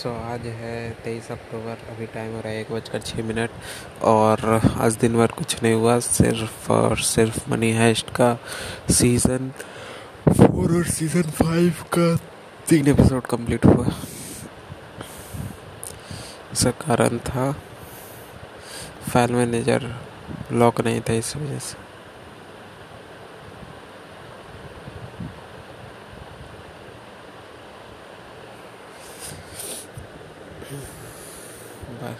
सो आज है तेईस अक्टूबर, अभी टाइम हो रहा है एक बजकर छः मिनट और आज दिन भर कुछ नहीं हुआ, सिर्फ़ और सिर्फ़ मनी हेस्ट का सीज़न फोर और सीज़न फाइव का तीन एपिसोड कंप्लीट हुआ। इसका कारण था फ़ाइल मैनेजर लॉक नहीं था इस वजह से। Bye.